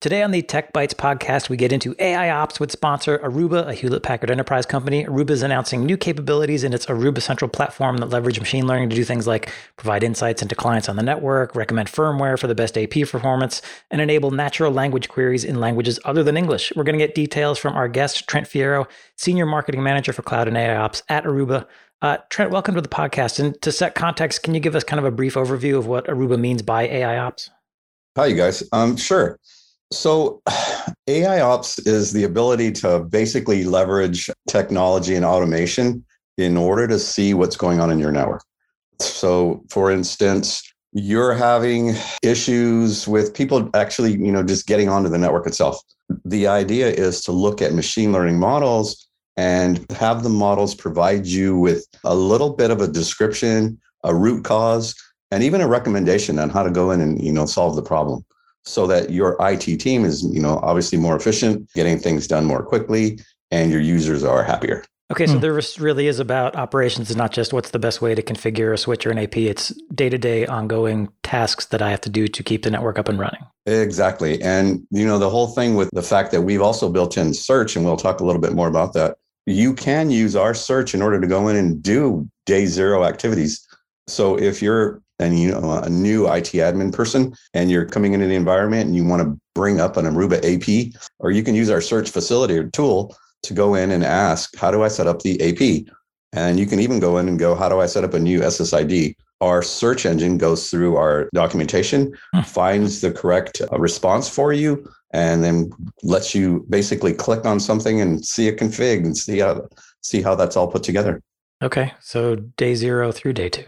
Today on the Tech Bytes podcast, we get into AI ops with sponsor Aruba, a Hewlett Packard enterprise company. Aruba is announcing new capabilities in its Aruba Central platform that leverage machine learning to do things like provide insights into clients on the network, recommend firmware for the best AP performance, and enable natural language queries in languages other than English. We're going to get details from our guest, Trent Fierro, Senior Marketing Manager for Cloud and AI Ops at Aruba. Uh, Trent, welcome to the podcast. And to set context, can you give us kind of a brief overview of what Aruba means by AI ops? Hi, you guys. Um, sure. So, AI ops is the ability to basically leverage technology and automation in order to see what's going on in your network. So, for instance, you're having issues with people actually, you know, just getting onto the network itself. The idea is to look at machine learning models and have the models provide you with a little bit of a description, a root cause, and even a recommendation on how to go in and, you know, solve the problem so that your IT team is, you know, obviously more efficient, getting things done more quickly, and your users are happier. Okay, so mm. there really is about operations, not just what's the best way to configure a switch or an AP. It's day to day ongoing tasks that I have to do to keep the network up and running. Exactly. And, you know, the whole thing with the fact that we've also built in search, and we'll talk a little bit more about that. You can use our search in order to go in and do day zero activities. So if you're and you know a new IT admin person and you're coming into the environment and you want to bring up an Aruba AP, or you can use our search facility tool to go in and ask, how do I set up the AP? And you can even go in and go, how do I set up a new SSID? Our search engine goes through our documentation, hmm. finds the correct uh, response for you, and then lets you basically click on something and see a config and see how see how that's all put together. Okay, so day zero through day two.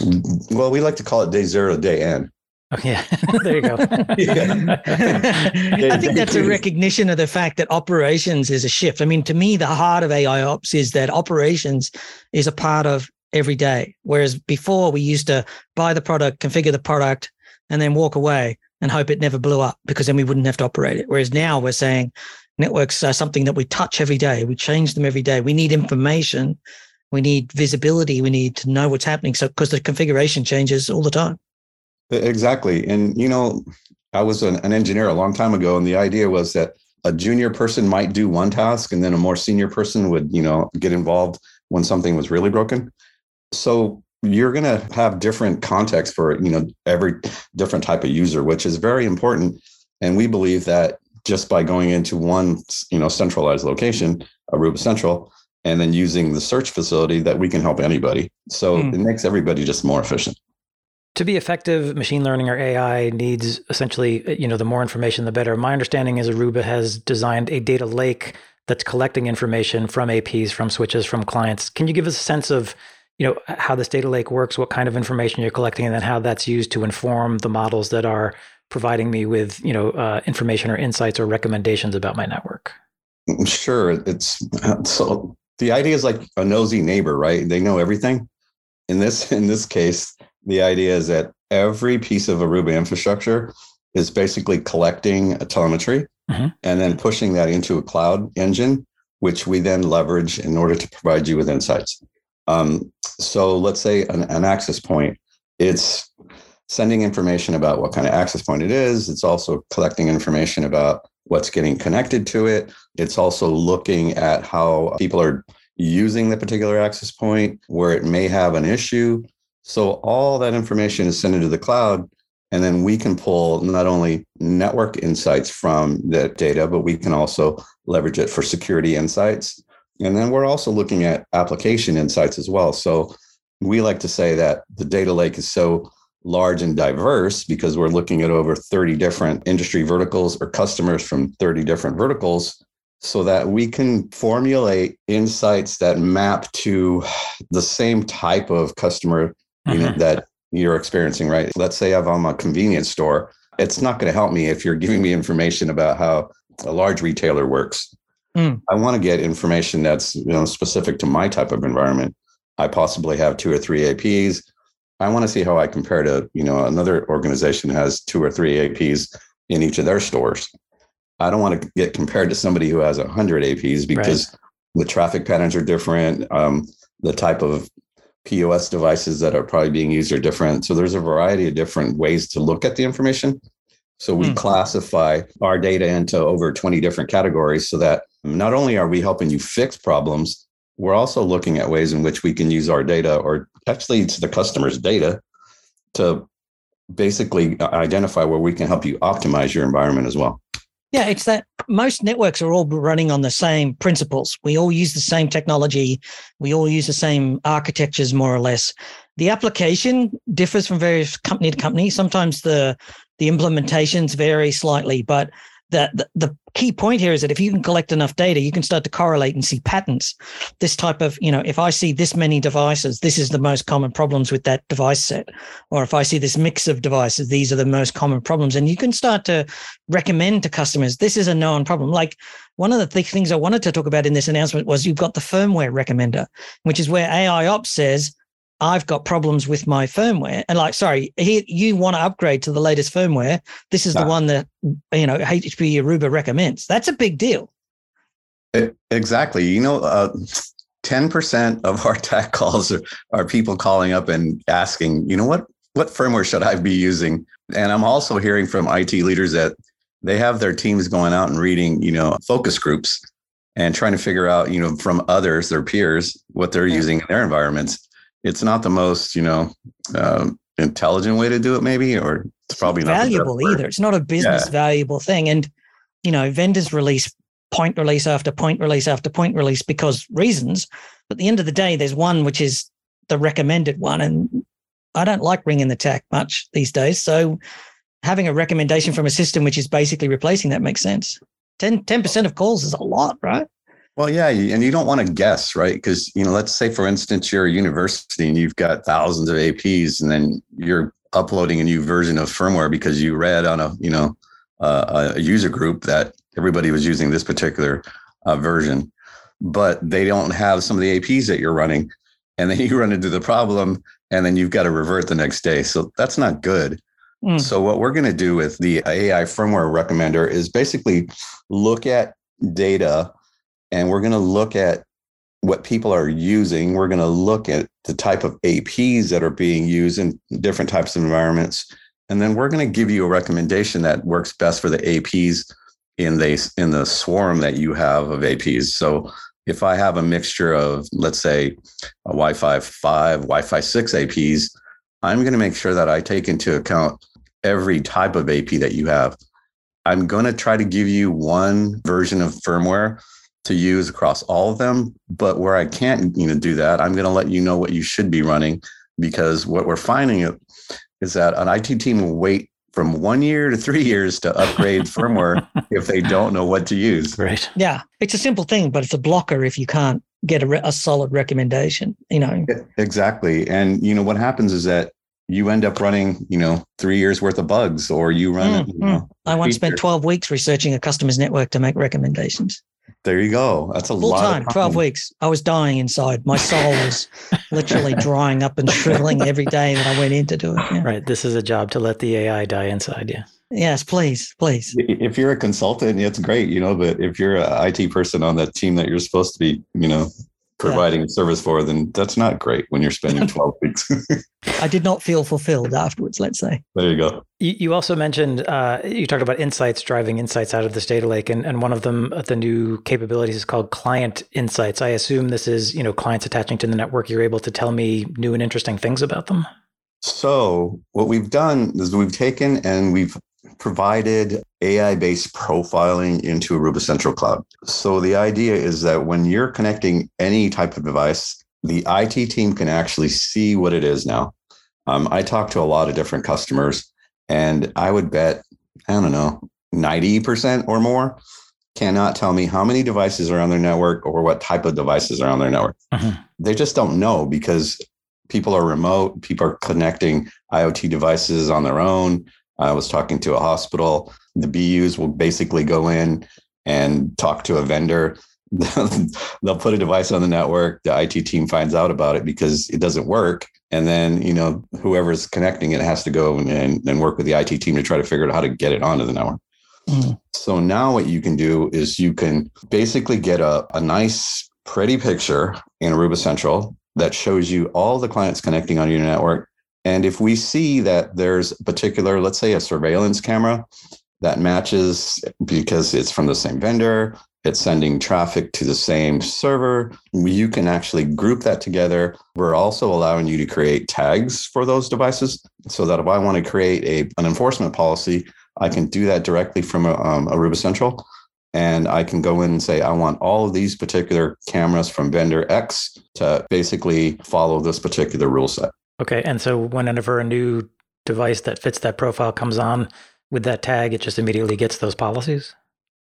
Well, we like to call it day zero, day end. Oh, yeah, there you go. I think that's a recognition of the fact that operations is a shift. I mean, to me, the heart of AI ops is that operations is a part of every day. Whereas before, we used to buy the product, configure the product, and then walk away and hope it never blew up because then we wouldn't have to operate it. Whereas now we're saying networks are something that we touch every day. We change them every day. We need information we need visibility. We need to know what's happening. So because the configuration changes all the time. Exactly. And you know i was an, an, engineer a long time ago and the idea was that a junior person might do one task and then a more senior person would you know get involved when something was really broken. So you're going to have different context for you know every different type of user which is very important. And we believe that just by going into one you know centralized location aruba central and then using the search facility that we can help anybody. So mm. it makes everybody just more efficient. To be effective, machine learning or AI needs essentially, you know, the more information, the better. My understanding is Aruba has designed a data lake that's collecting information from APs, from switches, from clients. Can you give us a sense of, you know, how this data lake works, what kind of information you're collecting, and then how that's used to inform the models that are providing me with, you know, uh, information or insights or recommendations about my network? Sure, it's so the idea is like a nosy neighbor, right? They know everything. In this in this case, the idea is that every piece of Aruba infrastructure is basically collecting a telemetry mm-hmm. and then pushing that into a cloud engine, which we then leverage in order to provide you with insights. Um, so let's say an, an access point, it's sending information about what kind of access point it is. It's also collecting information about what's getting connected to it. It's also looking at how people are using the particular access point, where it may have an issue. So all that information is sent into the cloud. And then we can pull not only network insights from that data, but we can also leverage it for security insights. And then we're also looking at application insights as well. So we like to say that the data lake is so large and diverse because we're looking at over 30 different industry verticals or customers from 30 different verticals so that we can formulate insights that map to the same type of customer you know, mm-hmm. that you're experiencing right? Let's say i'm a convenience store. It's not going to help me if you're giving me information about how a large retailer works. Mm. i want to get information that's you know specific to my type of environment. I possibly have two or three aps I want to see how I compare to, you know, another organization has two or three APs in each of their stores. I don't want to get compared to somebody who has 100 APs because right. the traffic patterns are different. Um, the type of POS devices that are probably being used are different. So there's a variety of different ways to look at the information. So we Hmm. classify our data into over 20 different categories so that not only are we helping you fix problems, we're also looking at ways in which we can use our data or actually it's the customer's data to basically uh, identify where we can help you optimize your environment as well. Yeah, it's that most networks are all running on the same principles. We all use the same technology. We all use the same architectures, more or less. The application differs from various company to company. Sometimes the the implementations vary slightly, but the, the the key point here is that if you can collect enough data, you can start to correlate and see patterns. This type of, you know, if I see this many devices, this is the most common problems with that device set. Or if I see this mix of devices, these are the most common problems. And you can start to recommend to customers this is a known problem like one of the th- things i wanted to talk about in this announcement was you've got the firmware recommender which is where ai ops says i've got problems with my firmware and like sorry here you want to upgrade to the latest firmware this is the one that you know hp aruba recommends that's a big deal E- Exactly. You know, uh, 10% of our tech calls are, are people calling up and asking, you know, what, what firmware should I be using? And I'm also hearing from IT leaders that they have their teams going out and reading, you know, focus groups and trying to figure out, you know, from others, their peers, what they're Yeah. using in their environments. It's not the most, you know, um, intelligent way to do it, maybe, or it's probably not valuable either. It's not a business Yeah. valuable thing. And you know vendors release point release after point release after point release because reasons. But at the end of the day there's one which is the recommended one. And i don't like ringing the TAC much these days. So having a recommendation from a system which is basically replacing that makes sense. 10 10% of calls is a lot right Well, yeah, and you don't want to guess, right? Because you know, let's say for instance you're a university and you've got thousands of APs, and then you're uploading a new version of firmware because you read on a you know uh, a user group that everybody was using this particular uh, version, but they don't have some of the APs that you're running, and then you run into the problem, and then you've got to revert the next day. So that's not good. Mm. So what we're going to do with the AI firmware recommender is basically look at data and we're going to look at what people are using. We're going to look at the type of APs that are being used in different types of environments. And then we're going to give you a recommendation that works best for the APs in the in the swarm that you have of APs. So if I have a mixture of, let's say, a Wi-Fi 5, Wi-Fi 6 APs, I'm going to make sure that I take into account every type of AP that you have. I'm going to try to give you one version of firmware to use across all of them. But where I can't, you know, do that, I'm going to let you know what you should be running because what we're finding is that an IT team will wait from one year to three years to upgrade firmware if they don't know what to use. Right. yeah it's a simple thing but it's a blocker if you can't get a, re- a solid recommendation you know Exactly. And you know what happens is that you end up running, you know, three years worth of bugs, or you run. Mm, you know, I once spent 12 weeks researching a customer's network to make recommendations. There you go. That's a Full lot. time, of 12 weeks. I was dying inside. My soul was literally drying up and shriveling every day that I went in to do it. Yeah. Right. This is a job to let the AI die inside you. Yes, please, please. If you're a consultant, it's great, you know. But if you're an IT person on that team that you're supposed to be, you know, providing a service for, then that's not great when you're spending 12 weeks. I did not feel fulfilled afterwards, let's say. there you go. You, you also mentioned uh, you talked about insights driving insights out of this data lake, and, and one of them, uh, the new capabilities, is called client insights. I assume this is you know clients attaching to the network. You're able to tell me new and interesting things about them. So what we've done is we've taken and we've provided AI-based profiling into Aruba Central Cloud. So the idea is that when you're connecting any type of device, the IT team can actually see what it is now. Um, I talk to a lot of different customers, and I would bet I don't know ninety percent or more cannot tell me how many devices are on their network or what type of devices are on their network. Mhm. They just don't know because people are remote, people are connecting IoT devices on their own. I was talking to a hospital. The BUs will basically go in and talk to a vendor. They'll put a device on the network. The IT team finds out about it because it doesn't work. And then, you know, whoever's connecting it has to go and, and, and work with the IT team to try to figure out how to get it onto the network. Mm. So now what you can do is you can basically get a, a nice, pretty picture in Aruba Central that shows you all the clients connecting on your network And if we see that there's a particular, let's say a surveillance camera that matches because it's from the same vendor, it's sending traffic to the same server, you can actually group that together. We're also allowing you to create tags for those devices so that if I want to create a, an enforcement policy, I can do that directly from a, um, Aruba Central. And I can go in and say, I want all of these particular cameras from vendor X to basically follow this particular rule set. Okay. And so whenever a new device that fits that profile comes on with that tag, it just immediately gets those policies?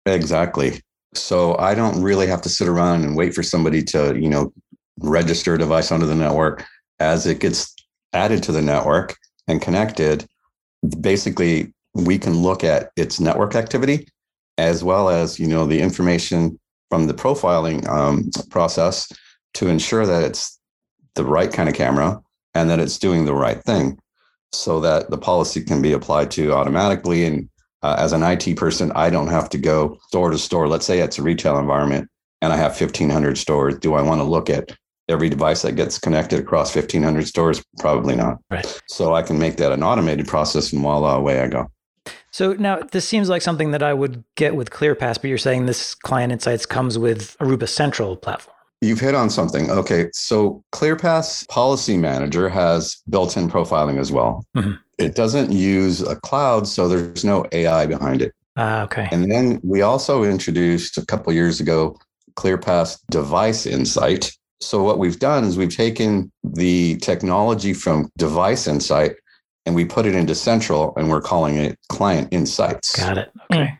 Exactly. So I don't really have to sit around and wait for somebody to, you know, register a device onto the network. As it gets added to the network and connected, basically we can look at its network activity as well as, you know, the information from the profiling um, process to ensure that it's the right kind of camera and that it's doing the right thing so that the policy can be applied to automatically. And uh, as an IT person, I don't have to go store to store. Let's say it's a retail environment and I have 1,500 stores. Do I want to look at every device that gets connected across 1,500 stores? Probably not. Right. So I can make that an automated process and voila, away I go. So now this seems like something that I would get with ClearPass, but you're saying this Client Insights comes with Aruba Central platform. You've hit on something. Okay. So ClearPass Policy Manager has built in profiling as well. Mm-hmm. It doesn't use a cloud, so there's no AI behind it. Ah, uh, okay. And then we also introduced a couple years ago ClearPass Device Insight. So what we've done is we've taken the technology from Device Insight and we put it into Central and we're calling it Client Insights. Got it. Okay.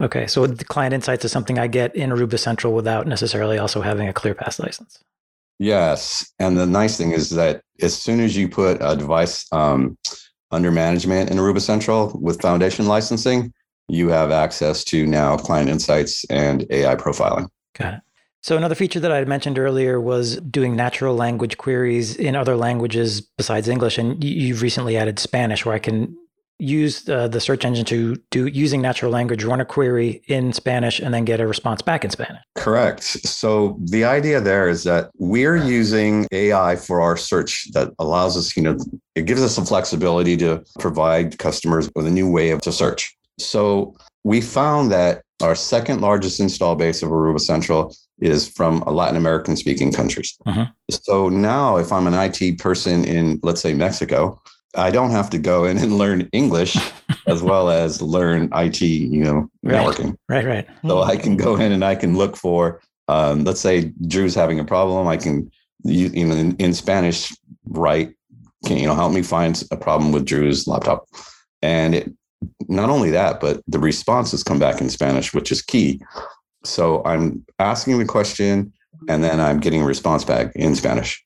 Okay, so the client insights is something I get in Aruba Central without necessarily also having a ClearPass license. Yes, and the nice thing is that as soon as you put a device um, under management in Aruba Central with foundation licensing, you have access to now client insights and AI profiling. Got it. So another feature that I had mentioned earlier was doing natural language queries in other languages besides English, and you've recently added Spanish, where I can use uh, the search engine to do using natural language, run a query in Spanish, and then get a response back in Spanish. Correct. So the idea there is that we're using AI for our search that allows us, you know, it gives us some flexibility to provide customers with a new way of to search. So we found that our second largest install base of Aruba Central is from Latin American speaking countries. Uh-huh. So now, if I'm an IT person in, let's say, Mexico, I don't have to go in and learn English as well as learn IT, you know, right. networking. Right, right. So I can go in and I can look for, um, let's say Drew's having a problem. I can, you, you know, in, in, Spanish, write, can you know help me find a problem with Drew's laptop? And it, not only that, but the responses come back in Spanish, which is key. So I'm asking the question, and then I'm getting a response back in Spanish.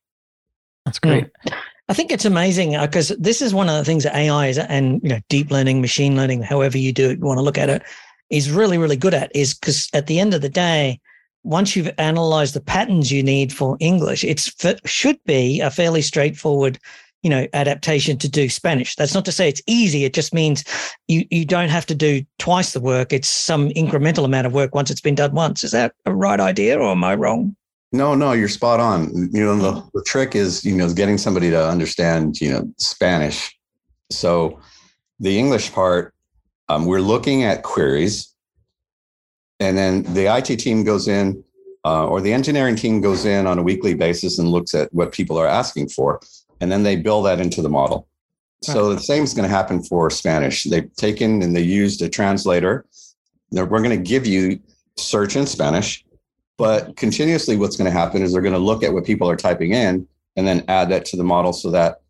That's great. Mm. I think it's amazing because uh, this is one of the things that AI is, and you know, deep learning, machine learning, however you do it, you want to look at it, is really, really good at. Is because at the end of the day, once you've analyzed the patterns you need for English, it's should be a fairly straightforward, you know, adaptation to do Spanish. That's not to say it's easy. It just means you you don't have to do twice the work. It's some incremental amount of work once it's been done once. Is that a right idea, or am I wrong? No, no, you're spot on. You know, the, the trick is, you know, getting somebody to understand, you know, Spanish. So the English part, um, we're looking at queries. And then the IT team goes in, uh, or the engineering team goes in on a weekly basis and looks at what people are asking for. And then they build that into the model. So the same is going to happen for Spanish. They've taken and they used a translator. We're going to give you search in Spanish but continuously, what's going to happen is they're going to look at what people are typing in and then add that to the model so that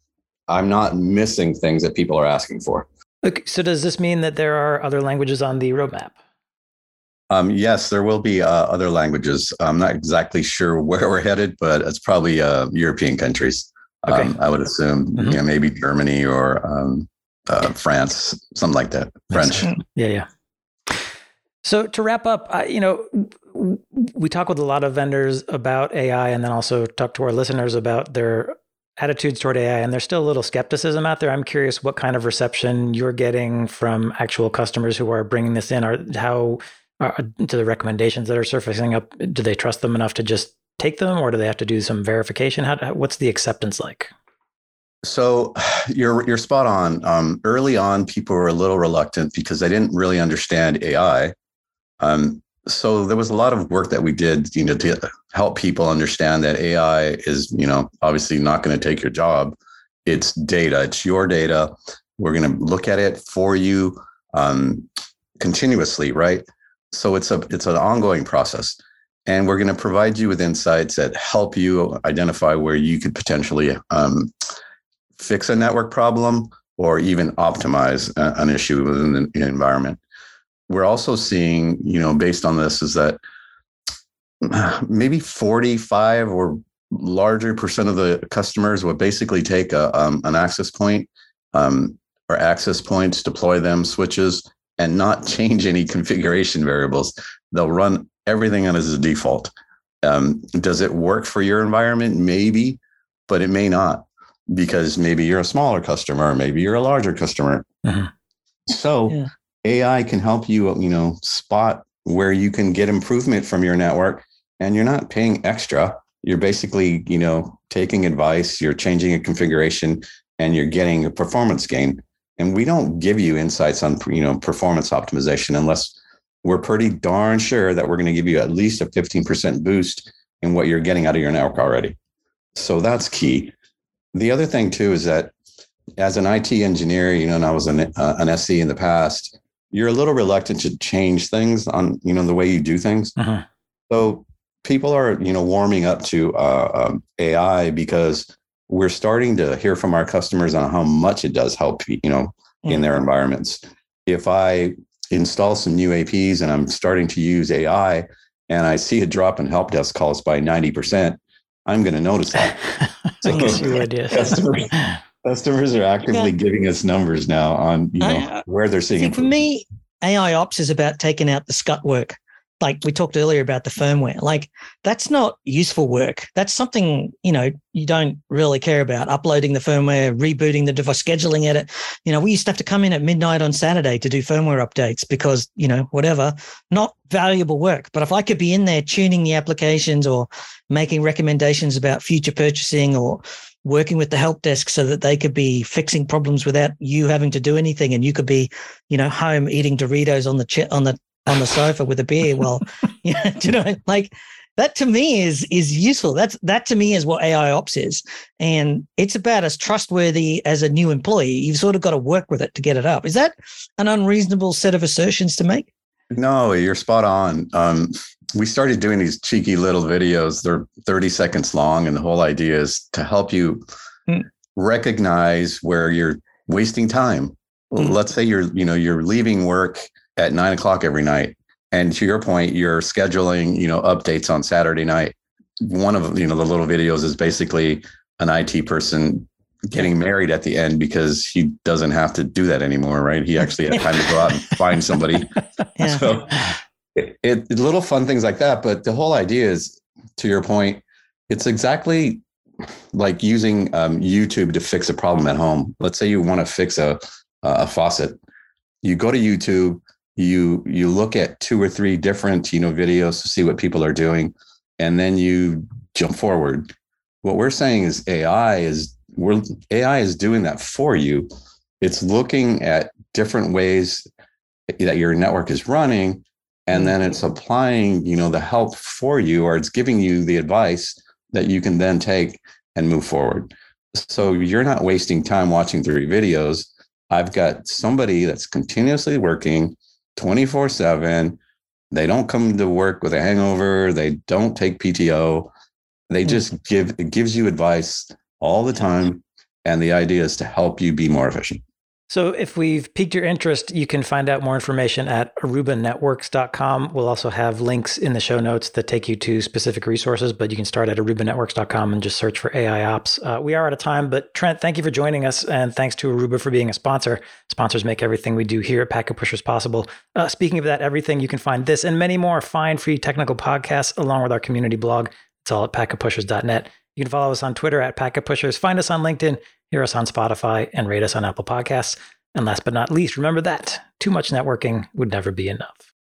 I'm not missing things that people are asking for. Okay, so does this mean that there are other languages on the roadmap? Um, yes, there will be uh, other languages. I'm not exactly sure where we're headed, but it's probably uh, European countries. Okay. Um, I would assume, mm-hmm. you know, maybe Germany or um, uh, France, something like that. French. Yeah, yeah. So to wrap up, you know, we talk with a lot of vendors about AI, and then also talk to our listeners about their attitudes toward AI, and there's still a little skepticism out there. I'm curious what kind of reception you're getting from actual customers who are bringing this in. Are how are, to the recommendations that are surfacing up? Do they trust them enough to just take them, or do they have to do some verification? How, what's the acceptance like? So you're you're spot on. Um, early on, people were a little reluctant because they didn't really understand AI. Um, so there was a lot of work that we did, you know, to help people understand that AI is, you know, obviously not going to take your job. It's data. It's your data. We're going to look at it for you um, continuously, right? So it's a it's an ongoing process, and we're going to provide you with insights that help you identify where you could potentially um, fix a network problem or even optimize an issue within the environment. We're also seeing, you know, based on this, is that maybe 45 or larger percent of the customers will basically take a, um, an access point um, or access points, deploy them, switches, and not change any configuration variables. They'll run everything as a default. Um, does it work for your environment? Maybe, but it may not because maybe you're a smaller customer, maybe you're a larger customer. Mm-hmm. So yeah. AI can help you, you know, spot where you can get improvement from your network and you're not paying extra. You're basically, you know, taking advice, you're changing a configuration and you're getting a performance gain. And we don't give you insights on, you know, performance optimization unless we're pretty darn sure that we're going to give you at least a 15% boost in what you're getting out of your network already. So that's key. The other thing too is that as an IT engineer, you know, and I was an, uh, an SC in the past, you're a little reluctant to change things on, you know, the way you do things. Uh-huh. So people are, you know, warming up to uh, um, AI because we're starting to hear from our customers on how much it does help, you know, in their environments. If I install some new APs and I'm starting to use AI and I see a drop in help desk calls by 90%, I'm going to notice that. so customers, customers are actively yeah. giving us numbers now on you know I, where they're seeing. for me, AI ops is about taking out the scut work. Like we talked earlier about the firmware, like that's not useful work. That's something you know you don't really care about. Uploading the firmware, rebooting the device, scheduling it. You know, we used to have to come in at midnight on Saturday to do firmware updates because you know whatever, not valuable work. But if I could be in there tuning the applications or making recommendations about future purchasing or working with the help desk so that they could be fixing problems without you having to do anything and you could be you know home eating doritos on the ch- on the on the sofa with a beer well you know, you know like that to me is is useful that's that to me is what ai ops is and it's about as trustworthy as a new employee you've sort of got to work with it to get it up is that an unreasonable set of assertions to make no you're spot on um, we started doing these cheeky little videos. They're 30 seconds long. And the whole idea is to help you mm. recognize where you're wasting time. Mm. Let's say you're, you know, you're leaving work at nine o'clock every night. And to your point, you're scheduling, you know, updates on Saturday night. One of, you know, the little videos is basically an IT person getting married at the end because he doesn't have to do that anymore, right? He actually had time to go out and find somebody. Yeah. So it, it, little fun things like that. But the whole idea is, to your point, it's exactly like using um, YouTube to fix a problem at home. Let's say you want to fix a a faucet, you go to YouTube, you you look at two or three different you know videos to see what people are doing, and then you jump forward. What we're saying is AI is we're AI is doing that for you. It's looking at different ways that your network is running and then it's applying you know the help for you or it's giving you the advice that you can then take and move forward so you're not wasting time watching three videos i've got somebody that's continuously working 24 7 they don't come to work with a hangover. They don't take pto they hmm. just give it gives you advice all the time and the idea is to help you be more efficient so if we've piqued your interest, you can find out more information at arubanetworks.com. We'll also have links in the show notes that take you to specific resources, but you can start at arubanetworks.com and just search for AI Ops. Uh, we are out of time, but Trent, thank you for joining us, and thanks to Aruba for being a sponsor. Sponsors make everything we do here at Packet Pushers possible. Uh, speaking of that, everything, you can find this and many more fine free technical podcasts along with our community blog. It's all at packetpushers.net. You can follow us on Twitter at Packet Pushers, find us on LinkedIn, hear us on Spotify, and rate us on Apple Podcasts. And last but not least, remember that too much networking would never be enough.